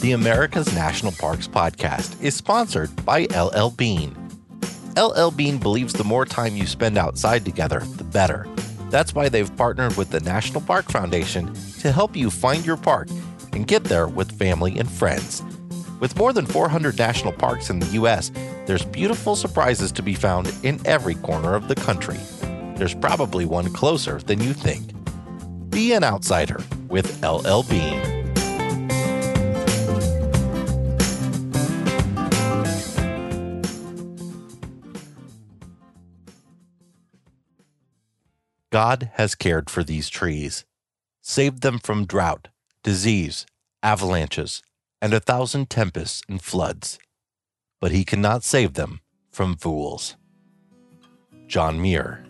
The America's National Parks podcast is sponsored by LL Bean. LL Bean believes the more time you spend outside together, the better. That's why they've partnered with the National Park Foundation to help you find your park and get there with family and friends. With more than 400 national parks in the U.S., there's beautiful surprises to be found in every corner of the country. There's probably one closer than you think. Be an outsider with LL Bean. God has cared for these trees, saved them from drought, disease, avalanches, and a thousand tempests and floods. But he cannot save them from fools. John Muir.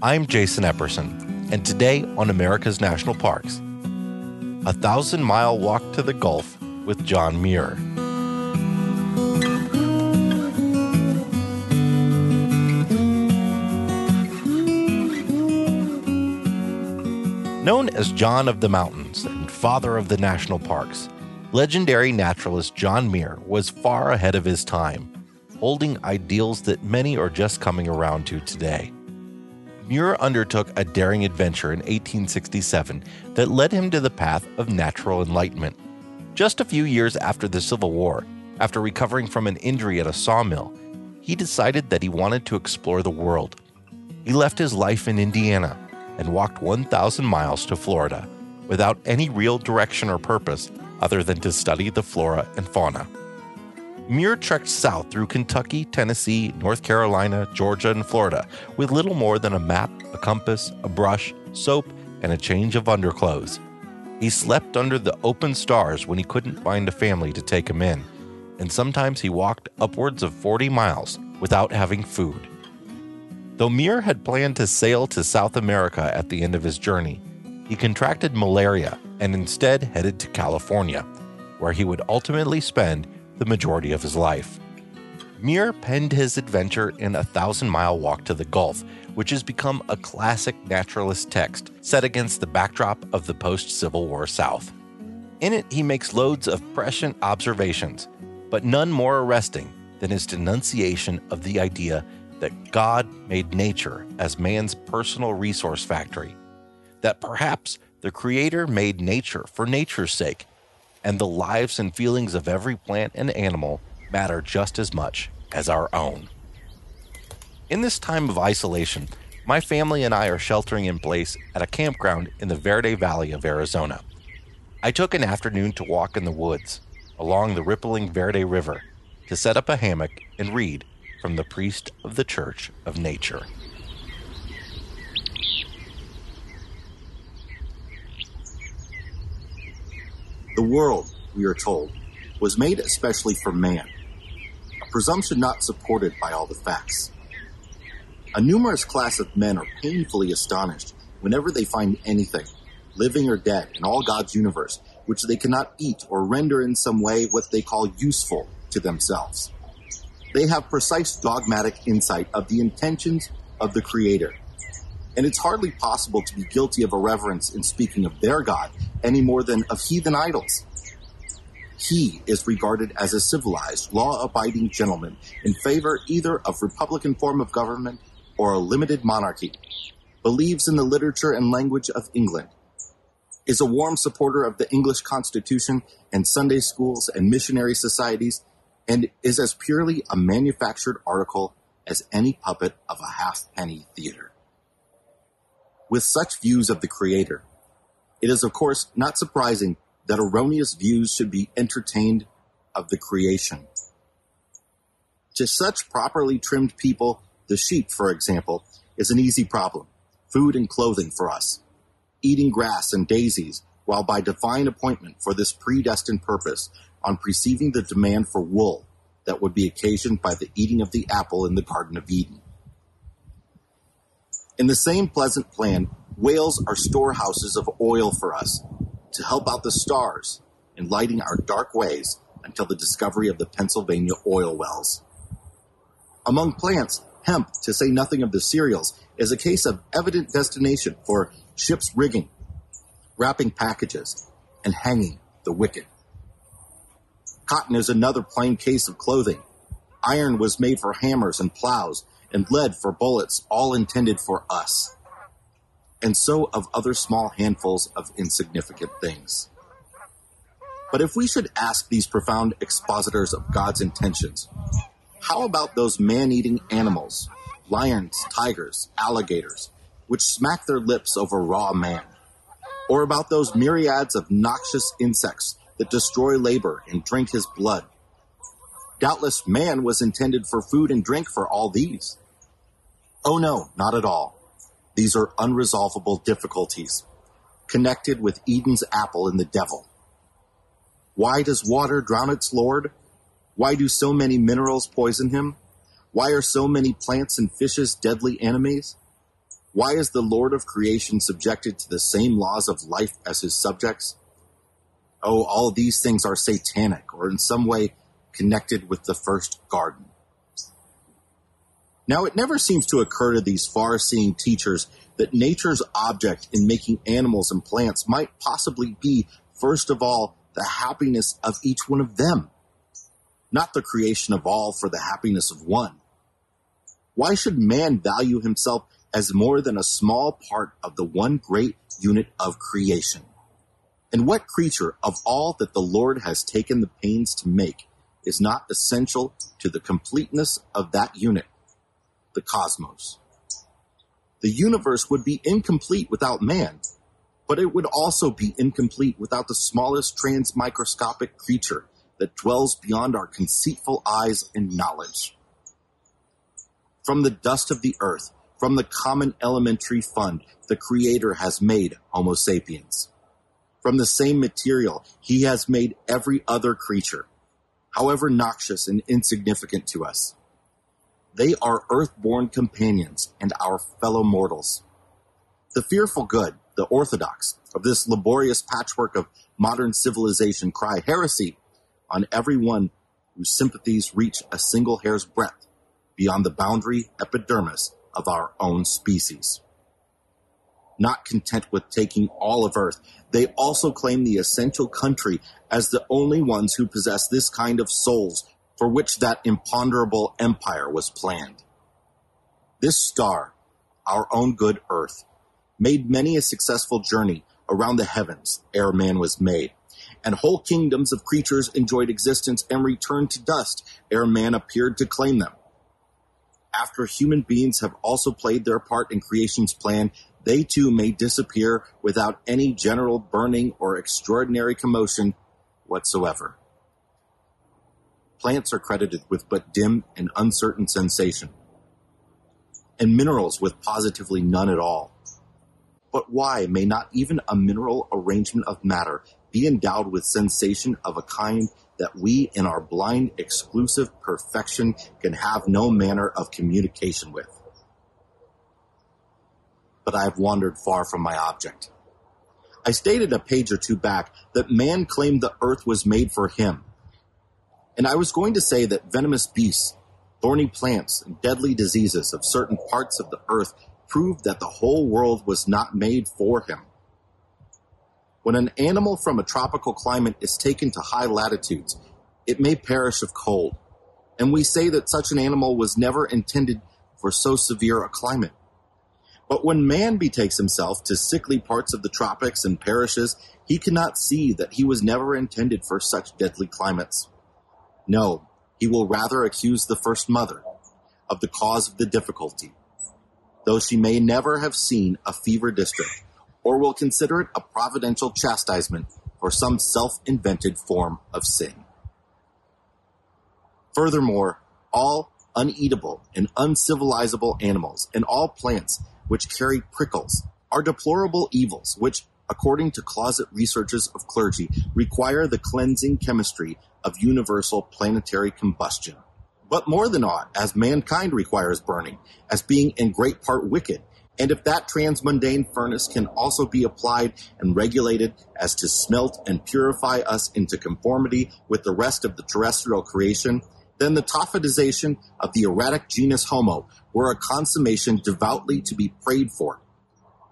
I'm Jason Epperson, and today on America's National Parks, a thousand mile walk to the Gulf with John Muir. Known as John of the Mountains and father of the national parks, legendary naturalist John Muir was far ahead of his time, holding ideals that many are just coming around to today. Muir undertook a daring adventure in 1867 that led him to the path of natural enlightenment. Just a few years after the Civil War, after recovering from an injury at a sawmill, he decided that he wanted to explore the world. He left his life in Indiana and walked 1,000 miles to Florida without any real direction or purpose other than to study the flora and fauna. Muir trekked south through Kentucky, Tennessee, North Carolina, Georgia, and Florida with little more than a map, a compass, a brush, soap, and a change of underclothes. He slept under the open stars when he couldn't find a family to take him in, and sometimes he walked upwards of 40 miles without having food. Though Muir had planned to sail to South America at the end of his journey, he contracted malaria and instead headed to California, where he would ultimately spend the majority of his life. Muir penned his adventure in A Thousand Mile Walk to the Gulf, which has become a classic naturalist text set against the backdrop of the post Civil War South. In it, he makes loads of prescient observations, but none more arresting than his denunciation of the idea that God made nature as man's personal resource factory, that perhaps the Creator made nature for nature's sake, and the lives and feelings of every plant and animal matter just as much as our own. In this time of isolation, my family and I are sheltering in place at a campground in the Verde Valley of Arizona. I took an afternoon to walk in the woods along the rippling Verde River to set up a hammock and read from the priest of the Church of Nature. The world, we are told, was made especially for man, a presumption not supported by all the facts. A numerous class of men are painfully astonished whenever they find anything, living or dead, in all God's universe, which they cannot eat or render in some way what they call useful to themselves. They have precise dogmatic insight of the intentions of the Creator. And it's hardly possible to be guilty of irreverence in speaking of their God any more than of heathen idols. He is regarded as a civilized, law abiding gentleman in favor either of republican form of government or a limited monarchy, believes in the literature and language of England, is a warm supporter of the English Constitution and Sunday schools and missionary societies, and is as purely a manufactured article as any puppet of a halfpenny theater. With such views of the Creator, it is of course not surprising that erroneous views should be entertained of the creation. To such properly trimmed people, the sheep, for example, is an easy problem. Food and clothing for us. Eating grass and daisies, while by divine appointment for this predestined purpose, on perceiving the demand for wool that would be occasioned by the eating of the apple in the Garden of Eden. In the same pleasant plan, whales are storehouses of oil for us to help out the stars in lighting our dark ways until the discovery of the Pennsylvania oil wells. Among plants, hemp, to say nothing of the cereals, is a case of evident destination for ship's rigging, wrapping packages, and hanging the wicked. Cotton is another plain case of clothing. Iron was made for hammers and plows, and lead for bullets, all intended for us. And so of other small handfuls of insignificant things. But if we should ask these profound expositors of God's intentions, how about those man eating animals, lions, tigers, alligators, which smack their lips over raw man? Or about those myriads of noxious insects that destroy labor and drink his blood? Doubtless man was intended for food and drink for all these. Oh no, not at all. These are unresolvable difficulties, connected with Eden's apple and the devil. Why does water drown its Lord? Why do so many minerals poison him? Why are so many plants and fishes deadly enemies? Why is the Lord of creation subjected to the same laws of life as his subjects? Oh, all these things are satanic or in some way connected with the first garden. Now, it never seems to occur to these far seeing teachers that nature's object in making animals and plants might possibly be, first of all, the happiness of each one of them, not the creation of all for the happiness of one. Why should man value himself as more than a small part of the one great unit of creation? And what creature of all that the Lord has taken the pains to make is not essential to the completeness of that unit, the cosmos? The universe would be incomplete without man, but it would also be incomplete without the smallest transmicroscopic creature that dwells beyond our conceitful eyes and knowledge. From the dust of the earth, from the common elementary fund, the Creator has made Homo sapiens. From the same material, He has made every other creature, however noxious and insignificant to us. They are earth-born companions and our fellow mortals. The fearful good, the orthodox, of this laborious patchwork of modern civilization cry heresy on everyone whose sympathies reach a single hair's breadth beyond the boundary epidermis of our own species. Not content with taking all of Earth, they also claim the essential country as the only ones who possess this kind of souls for which that imponderable empire was planned. This star, our own good Earth, made many a successful journey around the heavens ere man was made, and whole kingdoms of creatures enjoyed existence and returned to dust ere man appeared to claim them. After human beings have also played their part in creation's plan, they too may disappear without any general burning or extraordinary commotion whatsoever. Plants are credited with but dim and uncertain sensation, and minerals with positively none at all. But why may not even a mineral arrangement of matter be endowed with sensation of a kind that we in our blind exclusive perfection can have no manner of communication with? But I have wandered far from my object. I stated a page or two back that man claimed the earth was made for him. And I was going to say that venomous beasts, thorny plants, and deadly diseases of certain parts of the earth proved that the whole world was not made for him. When an animal from a tropical climate is taken to high latitudes, it may perish of cold, and we say that such an animal was never intended for so severe a climate. But when man betakes himself to sickly parts of the tropics and perishes, he cannot see that he was never intended for such deadly climates. No, he will rather accuse the first mother of the cause of the difficulty though she may never have seen a fever district, or will consider it a providential chastisement for some self-invented form of sin. Furthermore, all uneatable and uncivilizable animals and all plants which carry prickles are deplorable evils which, according to closet researches of clergy, require the cleansing chemistry of universal planetary combustion but more than aught, as mankind requires burning, as being in great part wicked. And if that transmundane furnace can also be applied and regulated as to smelt and purify us into conformity with the rest of the terrestrial creation, then the Tophetization of the erratic genus Homo were a consummation devoutly to be prayed for,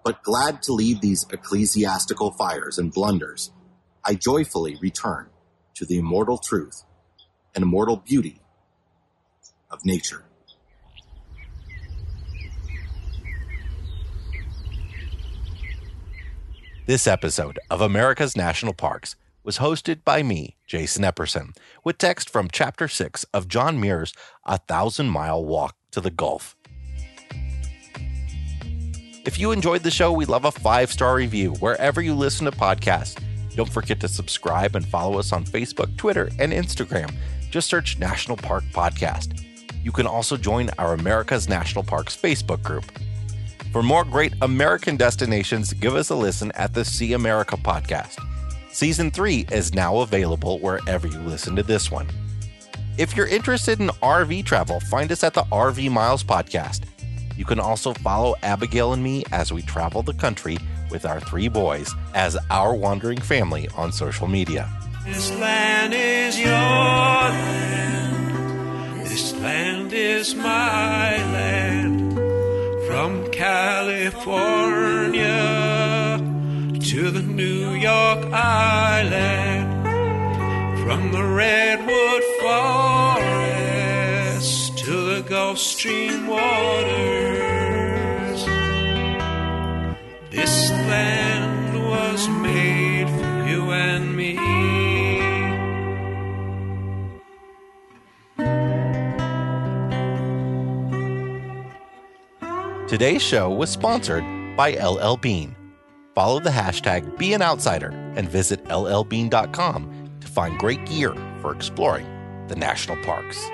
but glad to leave these ecclesiastical fires and blunders I joyfully return to the immortal truth and immortal beauty of nature. This episode of America's National Parks was hosted by me, Jason Epperson, with text from Chapter 6 of John Muir's A Thousand Mile Walk to the Gulf. If you enjoyed the show, we'd love a five star review wherever you listen to podcasts. Don't forget to subscribe and follow us on Facebook, Twitter, and Instagram. Just search National Park Podcast. You can also join our America's National Parks Facebook group. For more great American destinations, give us a listen at the See America podcast. Season 3 is now available wherever you listen to this one. If you're interested in RV travel, find us at the RV Miles podcast. You can also follow Abigail and me as we travel the country with our three boys as our wandering family on social media. This land is your land. This land is my land. From California New York Island. From the Redwood Forest to the Gulf Stream waters. This land was made for you and me. Today's show was sponsored by LL Bean. Follow the hashtag Be an Outsider and visit llbean.com to find great gear for exploring the national parks.